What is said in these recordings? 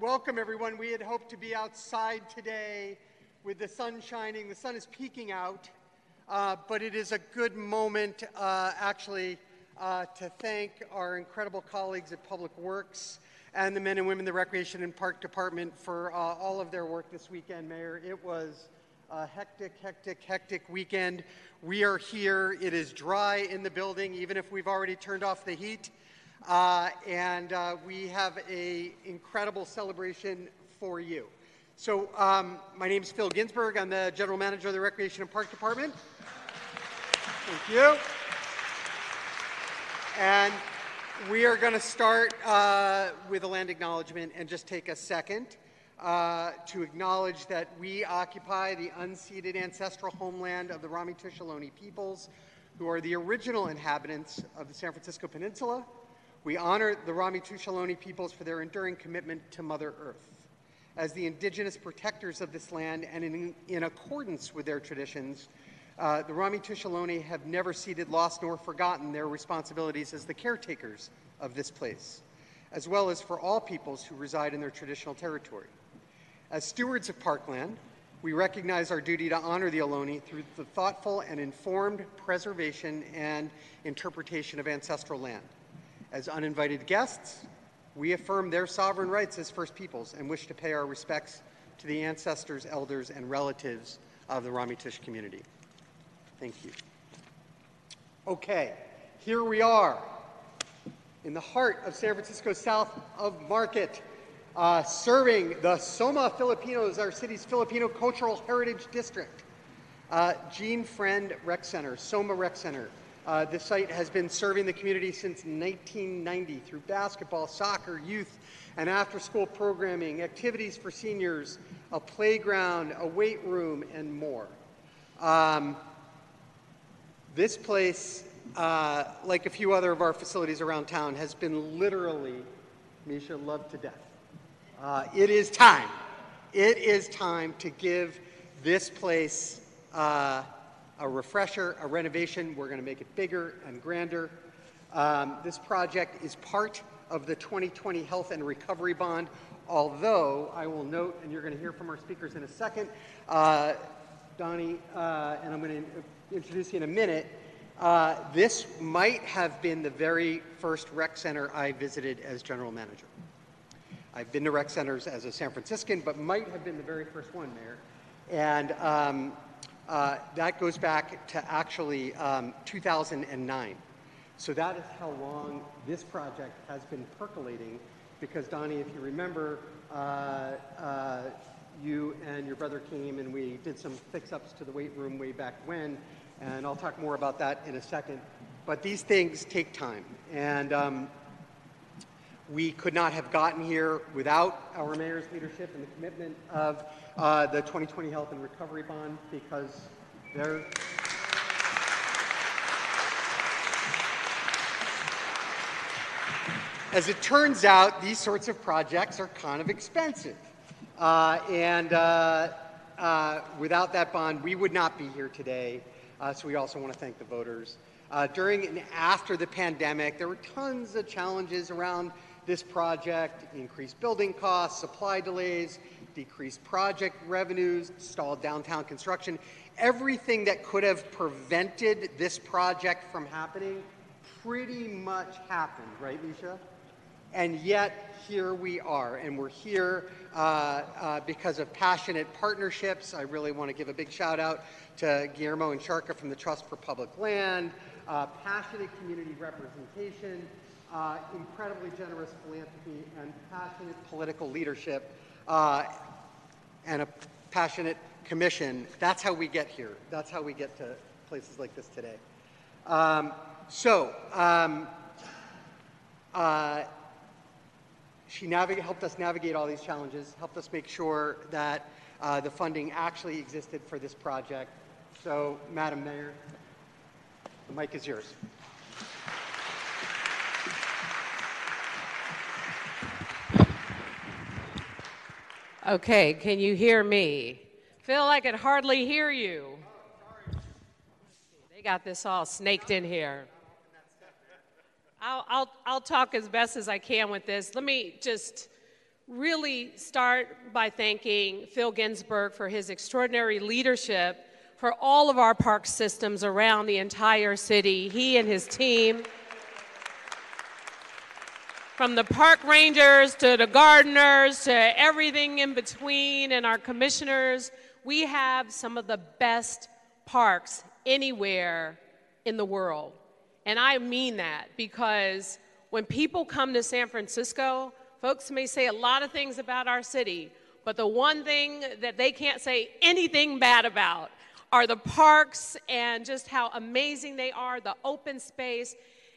welcome, everyone. We had hoped to be outside today with the sun shining. The sun is peeking out, uh, but it is a good moment, uh, actually, uh, to thank our incredible colleagues at Public Works and the men and women in the Recreation and Park Department for uh, all of their work this weekend, Mayor. It was a hectic, hectic, hectic weekend. We are here. It is dry in the building, even if we've already turned off the heat. Uh, and uh, we have a incredible celebration for you. So um, my name is Phil Ginsburg. I'm the General Manager of the Recreation and Park Department. Thank you. And we are going to start uh, with a land acknowledgement and just take a second uh, to acknowledge that we occupy the unceded ancestral homeland of the Ramaytush Ohlone peoples, who are the original inhabitants of the San Francisco Peninsula we honor the Ramaytush Ohlone peoples for their enduring commitment to Mother Earth. As the indigenous protectors of this land and in, in accordance with their traditions, uh, the Ramaytush Ohlone have never ceded, lost, nor forgotten their responsibilities as the caretakers of this place, as well as for all peoples who reside in their traditional territory. As stewards of parkland, we recognize our duty to honor the Ohlone through the thoughtful and informed preservation and interpretation of ancestral land. As uninvited guests, we affirm their sovereign rights as First Peoples and wish to pay our respects to the ancestors, elders, and relatives of the Ramaytush community. Thank you. Okay, here we are in the heart of San Francisco, south of Market, uh, serving the SoMa Pilipinas, our city's Filipino Cultural Heritage District. Uh, Gene Friend Rec Center, Soma Rec Center, uh, this site has been serving the community since 1990 through basketball, soccer, youth, and after school programming, activities for seniors, a playground, a weight room, and more. Um, this place, uh, like a few other of our facilities around town, has been literally, Misha, loved to death. Uh, it is time. It is time to give this place uh, a refresher, a renovation. We're going to make it bigger and grander. Um, this project is part of the 2020 Health and Recovery Bond, although I will note, and you're going to hear from our speakers in a second, uh, Donnie, uh, and I'm going to introduce you in a minute, uh, this might have been the very first rec center I visited as general manager. I've been to rec centers as a San Franciscan, but might have been the very first one, Mayor. And um, that goes back to actually um, 2009. So that is how long this project has been percolating because Donnie, if you remember, uh, uh, you and your brother came and we did some fix-ups to the weight room way back when, and I'll talk more about that in a second. But these things take time, and um, we could not have gotten here without our mayor's leadership and the commitment of uh, the 2020 Health and Recovery Bond because they're As it turns out, these sorts of projects are kind of expensive. Uh, and uh, uh, without that bond, we would not be here today. Uh, so we also want to thank the voters. Uh, during and after the pandemic, there were tons of challenges around this project, increased building costs, supply delays, decreased project revenues, stalled downtown construction. Everything that could have prevented this project from happening pretty much happened, right, Misha? And yet, here we are, and we're here uh, uh, because of passionate partnerships. I really want to give a big shout out to Guillermo and Sharka from the Trust for Public Land, uh, passionate community representation, uh, incredibly generous philanthropy and passionate political leadership uh, and a passionate commission. That's how we get here. That's how we get to places like this today. Um, so, um, uh, she helped us navigate all these challenges, helped us make sure that uh, the funding actually existed for this project. So, Madam Mayor, the mic is yours. Okay, can you hear me? Like I could hardly hear you. They got this all snaked in here. I'll, I'll, I'll talk as best as I can with this. Let me just really start by thanking Phil Ginsburg for his extraordinary leadership for all of our park systems around the entire city. He and his team, from the park rangers to the gardeners to everything in between, and our commissioners, we have some of the best parks anywhere in the world. And I mean that because when people come to San Francisco, folks may say a lot of things about our city, but the one thing that they can't say anything bad about are the parks and just how amazing they are, the open space,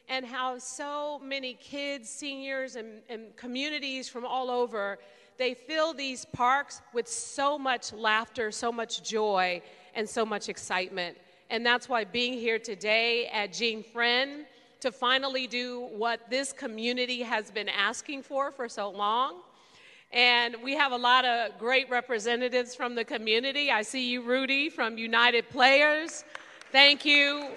and how so many kids, seniors, and, and communities from all over, they fill these parks with so much laughter, so much joy, and so much excitement. And that's why being here today at Gene Friend to finally do what this community has been asking for for so long and we have a lot of great representatives from the community. I see you, Rudy, from United Playaz. Thank you.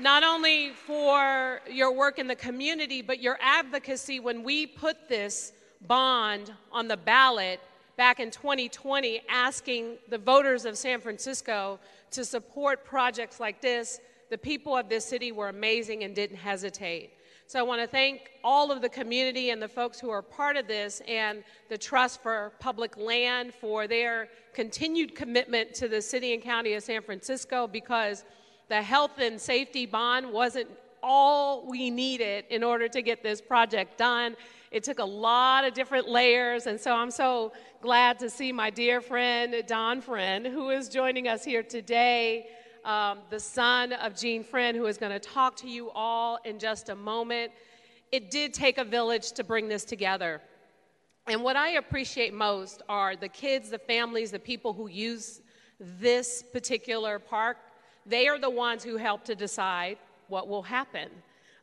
Not only for your work in the community, but your advocacy when we put this bond on the ballot back in 2020, asking the voters of San Francisco to support projects like this. The people of this city were amazing and didn't hesitate. So I want to thank all of the community and the folks who are part of this and the Trust for Public Land for their continued commitment to the city and county of San Francisco because the health and safety bond wasn't all we needed in order to get this project done. It took a lot of different layers, and so I'm so glad to see my dear friend, Don Friend, who is joining us here today um, the son of Gene Friend, who is going to talk to you all in just a moment. It did take a village to bring this together. And what I appreciate most are the kids, the families, the people who use this particular park. They are the ones who help to decide what will happen.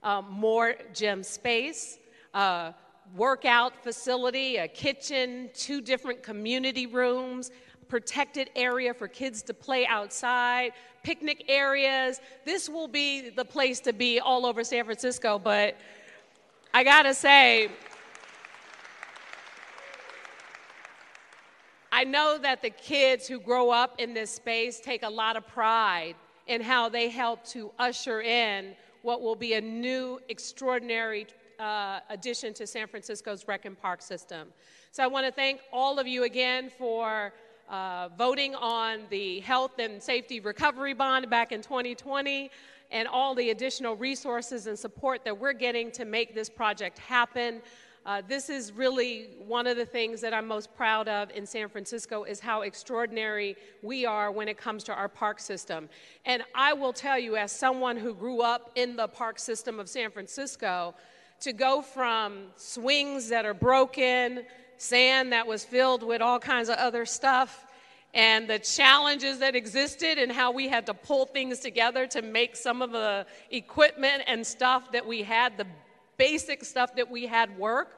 Um, more gym space, uh, workout facility, a kitchen, two different community rooms, protected area for kids to play outside, picnic areas. This will be the place to be all over San Francisco, but I gotta say, I know that the kids who grow up in this space take a lot of pride in how they help to usher in what will be a new, extraordinary uh, addition to San Francisco's Rec and Park system. So I want to thank all of you again for uh, voting on the health and safety recovery bond back in 2020 and all the additional resources and support that we're getting to make this project happen. Uh, this is really one of the things that I'm most proud of in San Francisco is how extraordinary we are when it comes to our park system. And I will tell you, as someone who grew up in the park system of San Francisco, to go from swings that are broken sand that was filled with all kinds of other stuff, and the challenges that existed, and how we had to pull things together to make some of the equipment and stuff that we had, the basic stuff that we had work.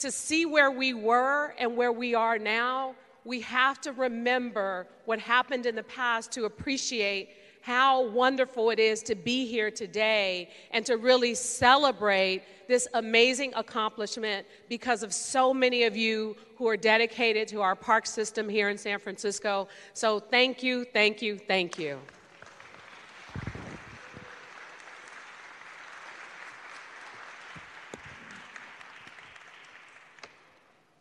To see where we were and where we are now, we have to remember what happened in the past to appreciate how wonderful it is to be here today and to really celebrate this amazing accomplishment because of so many of you who are dedicated to our park system here in San Francisco. So thank you, thank you, thank you.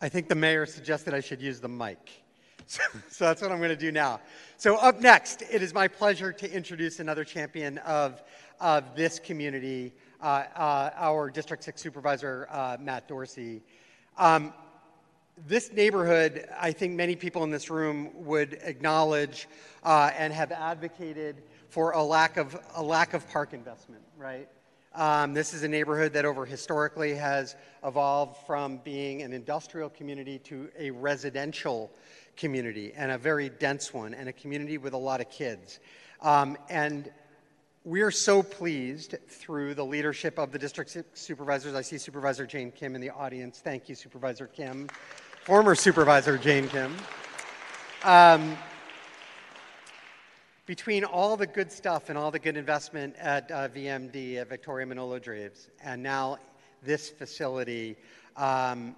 I think the mayor suggested I should use the mic. So, so that's what I'm going to do now. So, up next, it is my pleasure to introduce another champion of, of this community, uh, uh, our District 6 Supervisor, uh, Matt Dorsey. Um, this neighborhood, I think many people in this room would acknowledge uh, and have advocated for a lack of, a lack of park investment, right? Um, this is a neighborhood that over historically has evolved from being an industrial community to a residential community and a very dense one and a community with a lot of kids. Um, and we are so pleased through the leadership of the district supervisors. I see Supervisor Jane Kim in the audience. Thank you, Supervisor Kim. Former Supervisor Jane Kim. Um, between all the good stuff and all the good investment at uh, VMD, at Victoria Manolo Draves, and now this facility, um,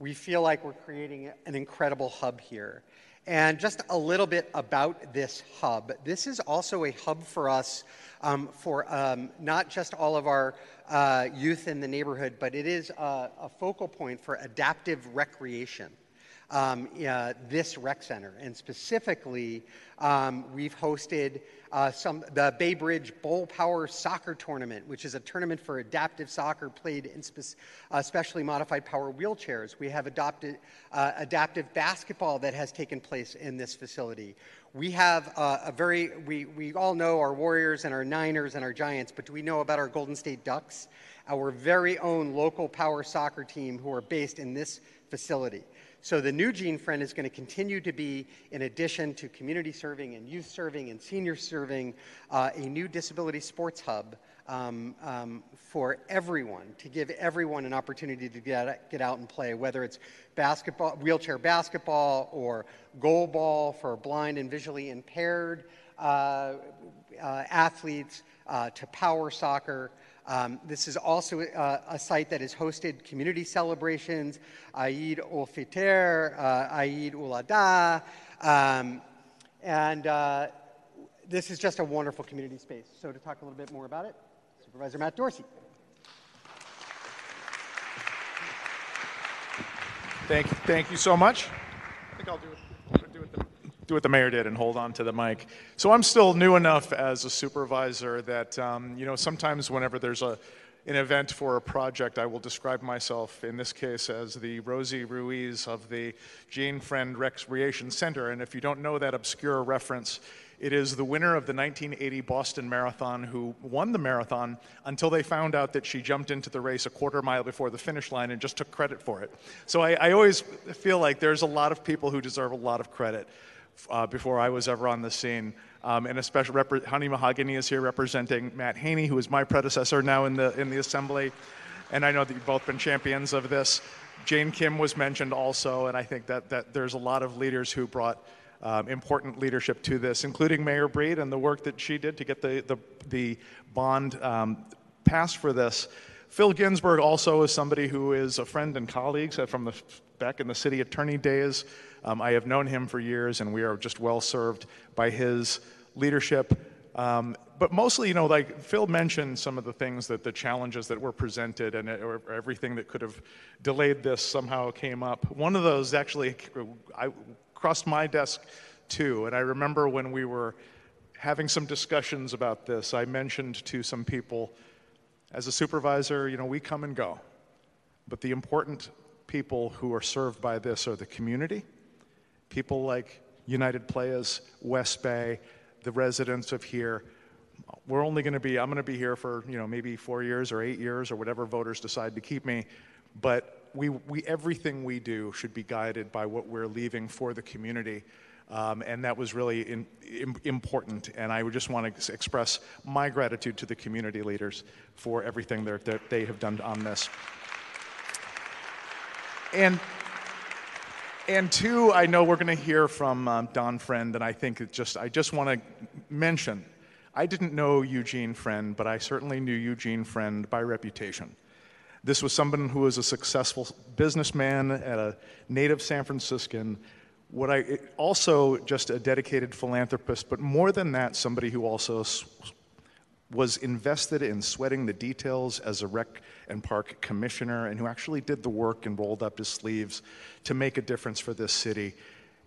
We feel like we're creating an incredible hub here. And just a little bit about this hub. This is also a hub for us um, for um, not just all of our uh, youth in the neighborhood, but it is a, a focal point for adaptive recreation um, uh, this rec center. And specifically, um, we've hosted uh, some the Bay Bridge Bowl Power Soccer Tournament, which is a tournament for adaptive soccer played in spe- uh, specially modified power wheelchairs. We have adopted uh, adaptive basketball that has taken place in this facility. We have uh, a very we we all know our Warriors and our Niners and our Giants, but do we know about our Golden State Ducks? Our very own local power soccer team who are based in this facility. So the new Gene Friend is going to continue to be, in addition to community serving and youth serving and senior serving, uh, a new disability sports hub um, um, for everyone, to give everyone an opportunity to get, get out and play, whether it's basketball, wheelchair basketball or goal ball for blind and visually impaired uh, uh, athletes, uh, to power soccer. Um, this is also uh, a site that has hosted community celebrations, Eid ul Fitr, uh, Eid ul Adha, um, and uh, this is just a wonderful community space. So, to talk a little bit more about it, Supervisor Matt Dorsey. Thank you, thank you so much. I think I'll do it, do what the mayor did and hold on to the mic. So I'm still new enough as a supervisor that, um, you know, sometimes whenever there's a, an event for a project, I will describe myself, in this case, as the Rosie Ruiz of the Gene Friend Recreation Center. And if you don't know that obscure reference, it is the winner of the 1980 Boston Marathon who won the marathon until they found out that she jumped into the race a quarter mile before the finish line and just took credit for it. So I, I always feel like there's a lot of people who deserve a lot of credit uh, before I was ever on the scene. Um, and especially rep- Honey Mahogany is here representing Matt Haney, who is my predecessor now in the in the assembly. And I know that you've both been champions of this. Jane Kim was mentioned also, and I think that, that there's a lot of leaders who brought um, important leadership to this, including Mayor Breed and the work that she did to get the, the, the bond um, passed for this. Phil Ginsburg also is somebody who is a friend and colleague from the back in the city attorney days. Um, I have known him for years, and we are just well served by his leadership. Um, but mostly, you know, like Phil mentioned some of the things that the challenges that were presented and or everything that could have delayed this somehow came up. One of those actually I crossed my desk too, and I remember when we were having some discussions about this, I mentioned to some people, as a supervisor, you know, we come and go, but the important people who are served by this are the community people like United Playaz, West Bay, the residents of here. We're only going to be, I'm going to be here for, you know, maybe four years or eight years or whatever voters decide to keep me. But we, we, everything we do should be guided by what we're leaving for the community. Um, and that was really in, in, important. And I would just want to express my gratitude to the community leaders for everything that they have done on this. And and two, I know we're going to hear from um, Don Friend, and I think just I just want to mention, I didn't know Eugene Friend, but I certainly knew Eugene Friend by reputation. This was someone who was a successful businessman at a native San Franciscan. What I also just a dedicated philanthropist, but more than that, somebody who also was invested in sweating the details as a rec and park commissioner and who actually did the work and rolled up his sleeves to make a difference for this city.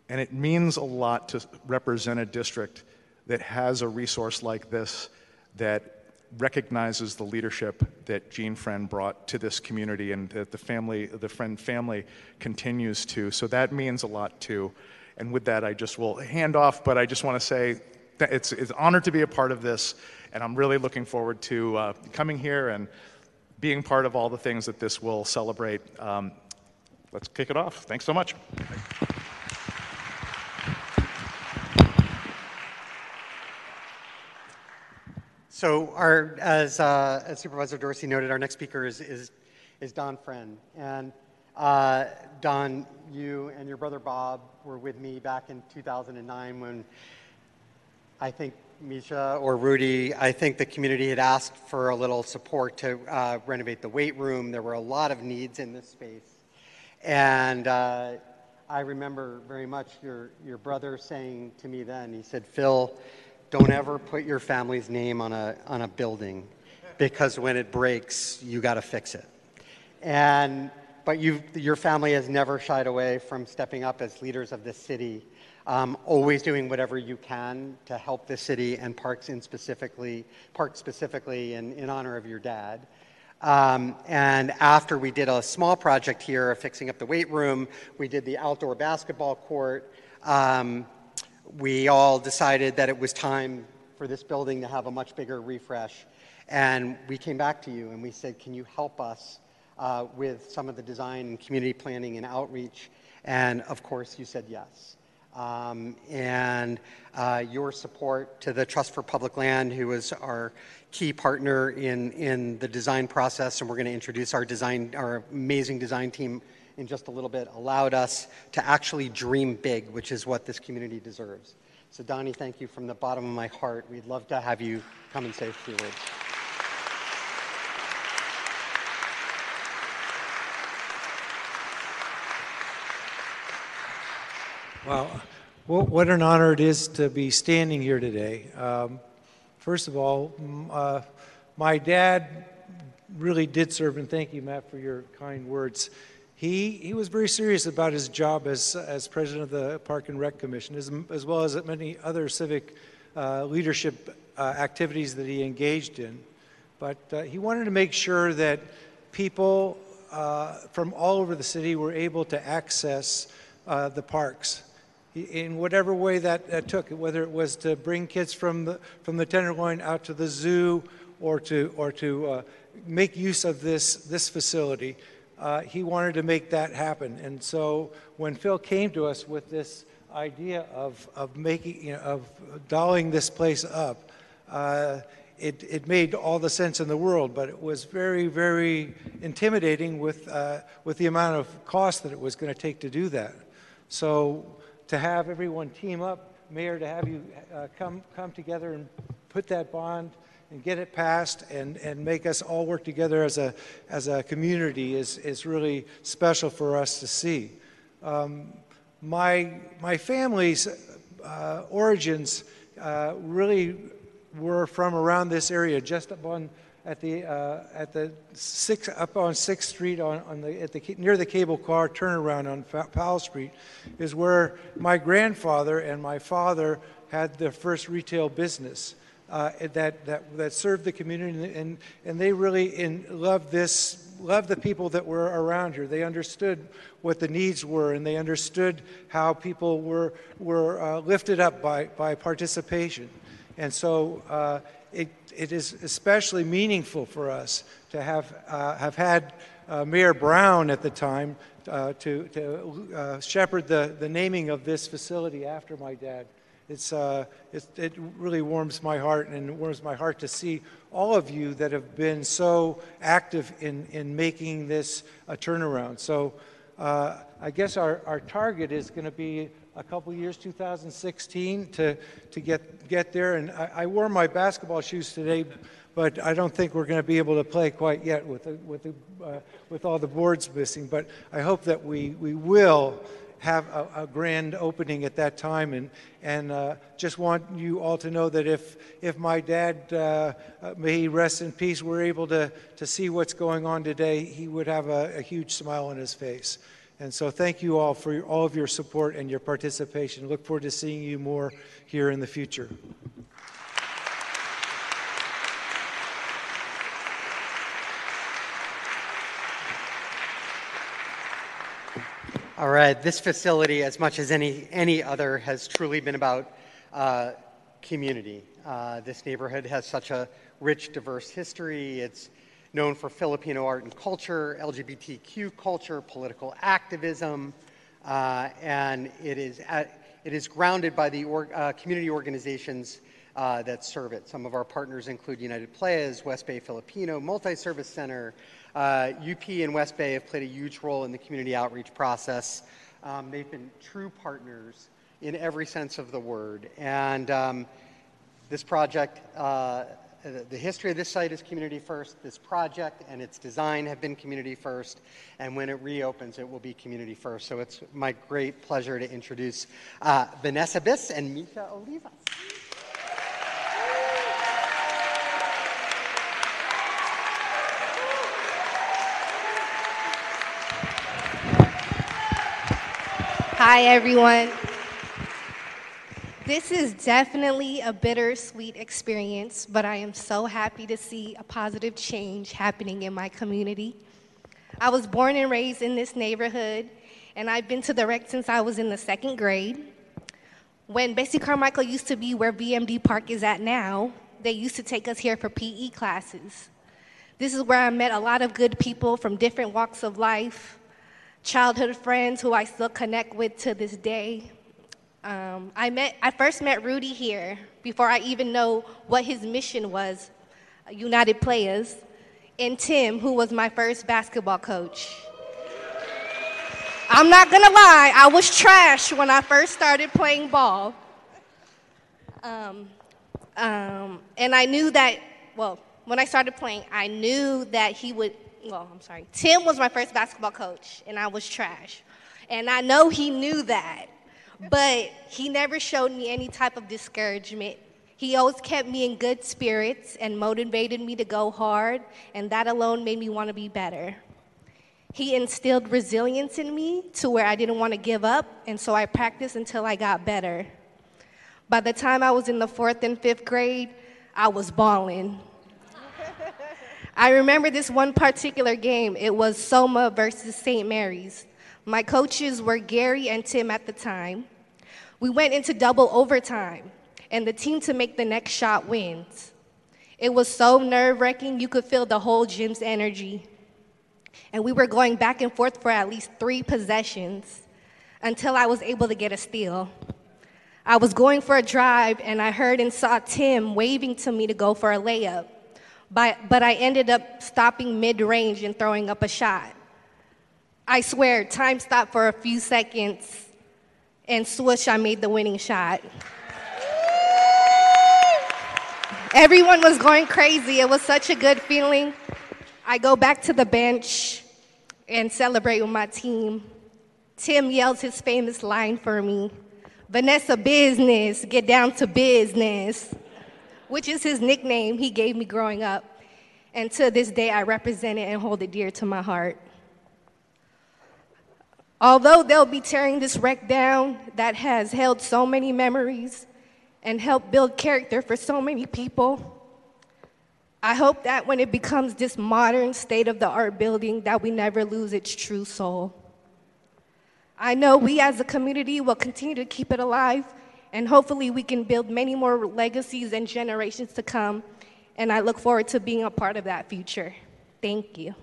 And it means a lot to represent a district that has a resource like this that recognizes the leadership that Gene Friend brought to this community and that the family, the Friend family continues to. So that means a lot too. And with that, I just will hand off, but I just want to say it's, it's an honor to be a part of this, and I'm really looking forward to uh, coming here and being part of all the things that this will celebrate. Um, let's kick it off. Thanks so much. So, our, as, uh, as, Supervisor Dorsey noted, our next speaker is, is, is Don Friend. And uh, Don, you and your brother Bob were with me back in 2009 when I think Misha or Rudy, I think the community had asked for a little support to uh, renovate the weight room. There were a lot of needs in this space. And uh, I remember very much your, your brother saying to me then, he said, Phil, don't ever put your family's name on a, on a building because when it breaks, you got to fix it. And, but you your family has never shied away from stepping up as leaders of this city, um, always doing whatever you can to help the city and parks in specifically, parks specifically in, in honor of your dad. Um, and after we did a small project here of fixing up the weight room, we did the outdoor basketball court. Um, we all decided that it was time for this building to have a much bigger refresh. And we came back to you and we said, Can you help us uh, with some of the design and community planning and outreach? And of course, you said yes. Um, and uh, your support to the Trust for Public Land, who was our key partner in, in the design process, and we're going to introduce our design, our amazing design team in just a little bit, allowed us to actually dream big, which is what this community deserves. So, Donnie, thank you from the bottom of my heart. We'd love to have you come and say a few words. Well, what an honor it is to be standing here today. Um, first of all, uh, my dad really did serve, and thank you, Matt, for your kind words. He, he was very serious about his job as, as president of the Park and Rec Commission, as, as well as many other civic uh, leadership uh, activities that he engaged in. But uh, he wanted to make sure that people uh, from all over the city were able to access uh, the parks in whatever way that, that took, whether it was to bring kids from the, from the Tenderloin out to the zoo or to, or to uh, make use of this, this facility. Uh, he wanted to make that happen. And so when Phil came to us with this idea of, of making, you know, of dolling this place up, uh, it, it made all the sense in the world, but it was very, very intimidating with, uh, with the amount of cost that it was going to take to do that. So to have everyone team up, Mayor, to have you uh, come, come together and put that bond and get it passed and, and make us all work together as a, as a community is, is really special for us to see. Um, my, my family's uh, origins uh, really were from around this area, just up on at the uh, at the six up on Sixth Street on, on the at the near the cable car turnaround on Powell Street, is where my grandfather and my father had their first retail business. Uh, that, that, that served the community and, and they really in, loved this loved the people that were around here they understood what the needs were and they understood how people were, were uh, lifted up by, by participation and so uh, it, it is especially meaningful for us to have, uh, have had uh, Mayor Brown at the time uh, to, to uh, shepherd the, the naming of this facility after my dad. It's, uh, it's, it really warms my heart and it warms my heart to see all of you that have been so active in, in making this a turnaround. So uh, I guess our, our target is going to be a couple years, 2016, to, to get, get there. And I, I wore my basketball shoes today, but I don't think we're going to be able to play quite yet with, the, with, the, uh, with all the boards missing. But I hope that we, we will have a, a grand opening at that time. And, and uh, just want you all to know that if, if my dad, uh, uh may he rest in peace, were able to, to see what's going on today, he would have a, a huge smile on his face. And so thank you all for your, all of your support and your participation. Look forward to seeing you more here in the future. All right, this facility, as much as any, any other, has truly been about uh, community. Uh, this neighborhood has such a rich, diverse history. It's known for Filipino art and culture, LGBTQ culture, political activism, uh, and it is, at, it is grounded by the or, uh, community organizations uh, that serve it. Some of our partners include United Playaz, West Bay Filipino Multi-Service Center. UP uh, and West Bay have played a huge role in the community outreach process. Um, they've been true partners in every sense of the word. And um, this project uh, the- the history of this site is community first. This project and its design have been community first. And when it reopens, it will be community first. So it's my great pleasure to introduce uh, Vanessa Biss and Misha Olivas. Hi, everyone. This is definitely a bittersweet experience, but I am so happy to see a positive change happening in my community. I was born and raised in this neighborhood, and I've been to the rec since I was in the second grade. When Bessie Carmichael used to be where VMD Park is at now, they used to take us here for PE classes. This is where I met a lot of good people from different walks of life, childhood friends who I still connect with to this day. Um, I, met, I first met Rudy here before I even know what his mission was, United Playaz, and Tim, who was my first basketball coach. I'm not gonna lie, I was trash when I first started playing ball. Um, um, and I knew that, well, when I started playing, I knew that he would, well, I'm sorry, Tim was my first basketball coach, and I was trash. And I know he knew that, but he never showed me any type of discouragement. He always kept me in good spirits and motivated me to go hard, and that alone made me want to be better. He instilled resilience in me to where I didn't want to give up, and so I practiced until I got better. By the time I was in the fourth and fifth grade, I was balling. I remember this one particular game. It was Soma versus St. Mary's. My coaches were Gary and Tim at the time. We went into double overtime, and the team to make the next shot wins. It was so nerve wracking, you could feel the whole gym's energy. And we were going back and forth for at least three possessions until I was able to get a steal. I was going for a drive, and I heard and saw Tim waving to me to go for a layup but, but I ended up stopping mid range and throwing up a shot. I swear, time stopped for a few seconds, and swoosh, I made the winning shot. Everyone was going crazy. It was such a good feeling. I go back to the bench and celebrate with my team. Tim yells his famous line for me Vanessa Business, get down to business which is his nickname he gave me growing up. And to this day, I represent it and hold it dear to my heart. Although they'll be tearing this wreck down that has held so many memories and helped build character for so many people, I hope that when it becomes this modern state of the art building that we never lose its true soul. I know we as a community will continue to keep it alive and hopefully we can build many more legacies and generations to come. And I look forward to being a part of that future. Thank you.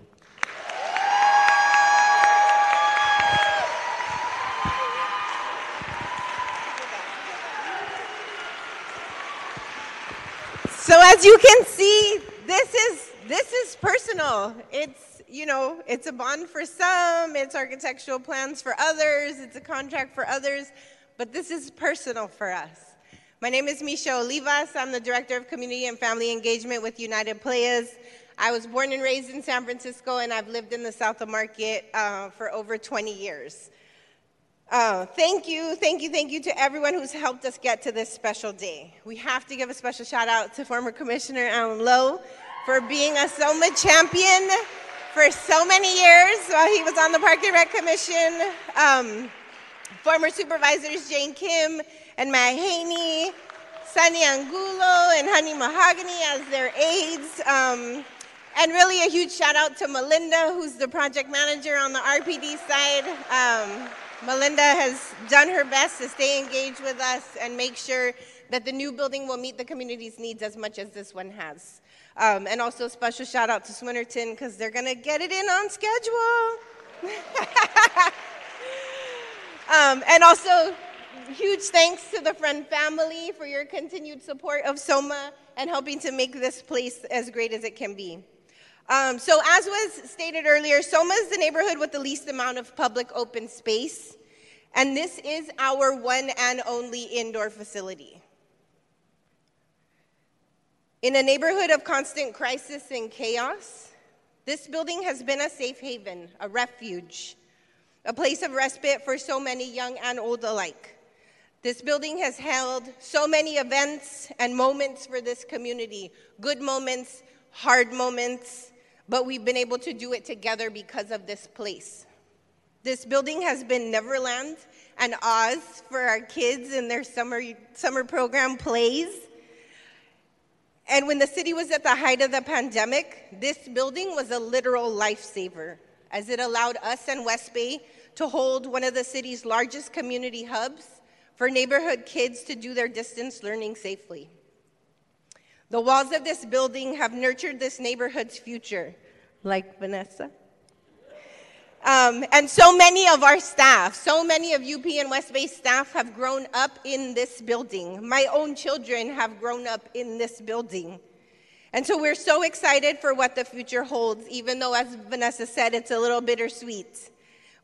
So as you can see, this is this is personal. It's you know, it's a bond for some, it's architectural plans for others, it's a contract for others but this is personal for us. My name is Misha Olivas. I'm the Director of Community and Family Engagement with United Playaz. I was born and raised in San Francisco, and I've lived in the South of Market uh, for over 20 years. Uh, thank you, thank you, thank you to everyone who's helped us get to this special day. We have to give a special shout out to former Commissioner Allan Low for being a SOMA champion for so many years while he was on the Park and Rec Commission. Um, Former supervisors Jane Kim and Matt Haney, Sunny Angulo and Honey Mahogany as their aides. Um, and really a huge shout out to Melinda, who's the project manager on the RPD side. Um, Melinda has done her best to stay engaged with us and make sure that the new building will meet the community's needs as much as this one has. Um, and also special shout out to Swinnerton because they're gonna get it in on schedule. Um, and also, huge thanks to the Friend family for your continued support of SOMA and helping to make this place as great as it can be. Um, so, as was stated earlier, SOMA is the neighborhood with the least amount of public open space, and this is our one and only indoor facility. In a neighborhood of constant crisis and chaos, this building has been a safe haven, a refuge, a place of respite for so many young and old alike. This building has held so many events and moments for this community good moments, hard moments, but we've been able to do it together because of this place. This building has been Neverland and Oz for our kids in their summer, summer program plays. And when the city was at the height of the pandemic, this building was a literal lifesaver as it allowed us and West Bay to hold one of the city's largest community hubs for neighborhood kids to do their distance learning safely. The walls of this building have nurtured this neighborhood's future, like Vanessa. Um, and so many of our staff, so many of UP and West Bay staff have grown up in this building. My own children have grown up in this building. And so we're so excited for what the future holds, even though, as Vanessa said, it's a little bittersweet.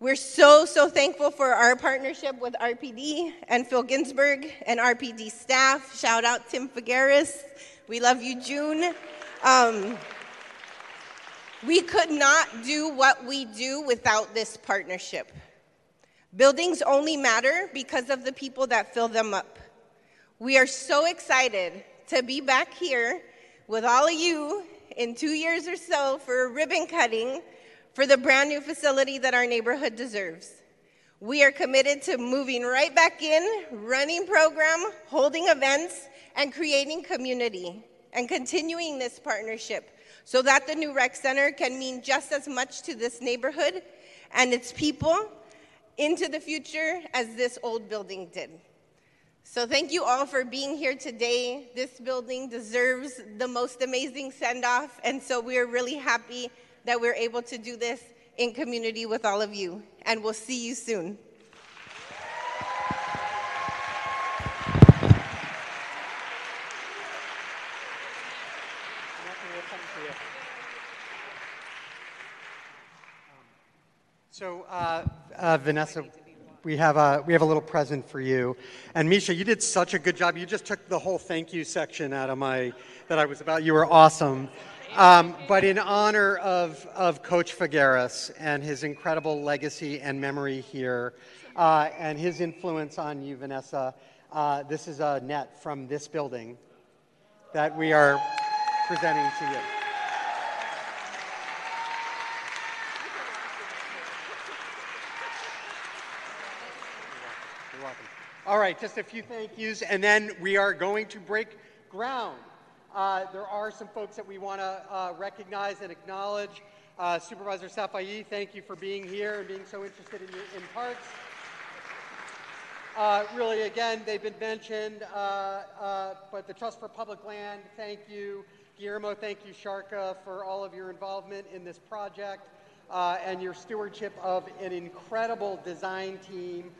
We're so, so thankful for our partnership with RPD and Phil Ginsburg and RPD staff. Shout out Tim Figueres. We love you, June. Um, we could not do what we do without this partnership. Buildings only matter because of the people that fill them up. We are so excited to be back here with all of you in two years or so for a ribbon cutting for the brand new facility that our neighborhood deserves. We are committed to moving right back in, running program, holding events, and creating community, and continuing this partnership so that the new rec center can mean just as much to this neighborhood and its people into the future as this old building did. So thank you all for being here today. This building deserves the most amazing send-off, and so we are really happy that we're able to do this in community with all of you. And we'll see you soon. So, uh, uh, Vanessa, we have, a, we have a little present for you. And Misha, you did such a good job. You just took the whole thank you section out of my, that I was about. You were awesome. Um, but in honor of, of Coach Figueres and his incredible legacy and memory here, uh, and his influence on you, Vanessa, uh, this is a net from this building that we are presenting to you. You're welcome. All right, just a few thank yous, and then we are going to break ground. Uh, there are some folks that we want to uh, recognize and acknowledge. Uh, Supervisor Safai, thank you for being here and being so interested in, in parks. Uh, really, again, they've been mentioned, uh, uh, but the Trust for Public Land, thank you. Guillermo, thank you, Sharka, for all of your involvement in this project and your stewardship of an incredible design team.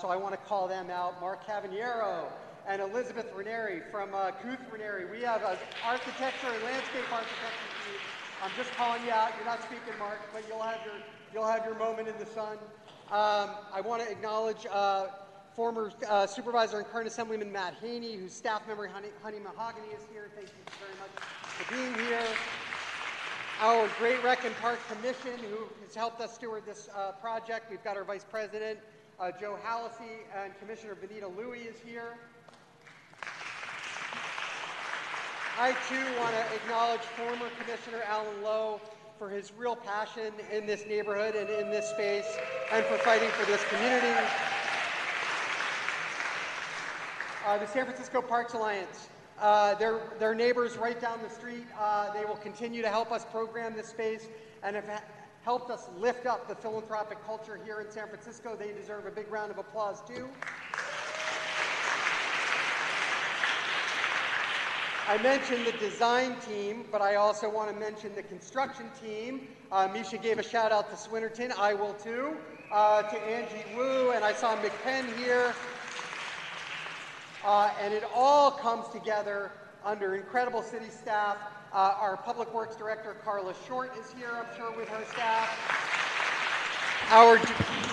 So I want to call them out. Mark Cavagnero, and Elizabeth Ranieri from uh, Kuth Ranieri. We have an architecture and landscape architecture team. I'm just calling you out. You're not speaking, Mark, but you'll have your, you'll have your moment in the sun. Um, I want to acknowledge uh, former uh, Supervisor and current Assemblyman Matt Haney, whose staff member Honey, Honey Mahogany is here. Thank you very much for being here. Our Great Rec and Park Commission, who has helped us steward this uh, project. We've got our Vice President, uh, Joe Hallisey, and Commissioner Benita Louie is here. I too want to acknowledge former Commissioner Allan Low for his real passion in this neighborhood and in this space and for fighting for this community. Uh, the San Francisco Parks Alliance, uh, they're, they're neighbors right down the street. Uh, they will continue to help us program this space and have helped us lift up the philanthropic culture here in San Francisco. They deserve a big round of applause too. I mentioned the design team, but I also want to mention the construction team. Uh, Misha gave a shout out to Swinnerton. I will too. Uh, to Angie Wu, and I saw McPenn here. Uh, and it all comes together under incredible city staff. Uh, our Public Works Director, Carla Short, is here, I'm sure, with her staff. Our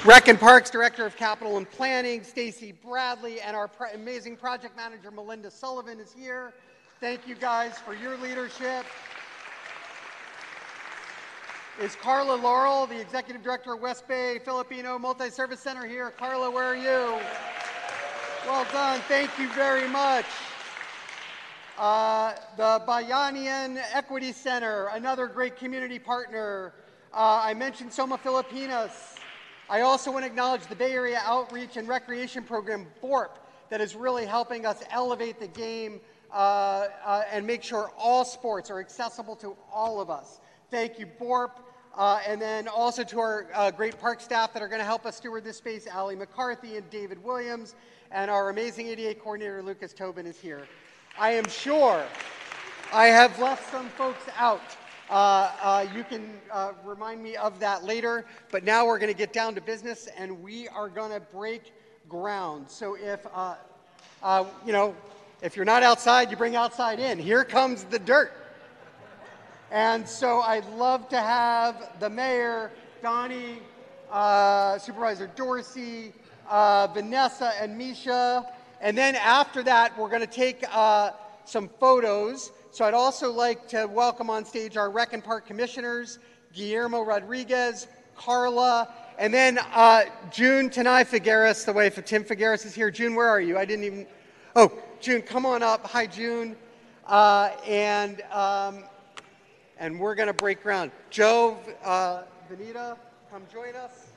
Rec and Parks Director of Capital and Planning, Stacy Bradley, and our amazing project manager, Melinda Sullivan, is here. Thank you guys for your leadership. Is Carla Laurel, the Executive Director of West Bay Filipino Multi-Service Center here? Carla, where are you? Well done. Thank you very much. Uh, the Bayanihan Equity Center, another great community partner. Uh, I mentioned SoMa Pilipinas. I also want to acknowledge the Bay Area Outreach and Recreation Program, BORP, that is really helping us elevate the game uh, uh, and make sure all sports are accessible to all of us. Thank you, BORP. Uh, and then also to our uh, great park staff that are going to help us steward this space, Allie McCarthy and David Williams, and our amazing ADA coordinator, Lucas Tobin, is here. I am sure I have left some folks out. Uh, uh, you can uh, remind me of that later, but now we're going to get down to business and we are going to break ground. So if, uh, uh, you know, if you're not outside, you bring outside in. Here comes the dirt. And so I'd love to have the mayor, Donnie, uh, Supervisor Dorsey, Vanessa, and Misha. And then after that, we're going to take uh, some photos. So I'd also like to welcome on stage our Rec and Park Commissioners, Guillermo Rodriguez, Carla, and then uh, June Tanai Figueres, the wife of Tim Figueres is here. June, where are you? I didn't even. Oh, June, come on up. Hi, June. Uh, and um, and we're going to break ground. Joe, uh, Vanita, come join us.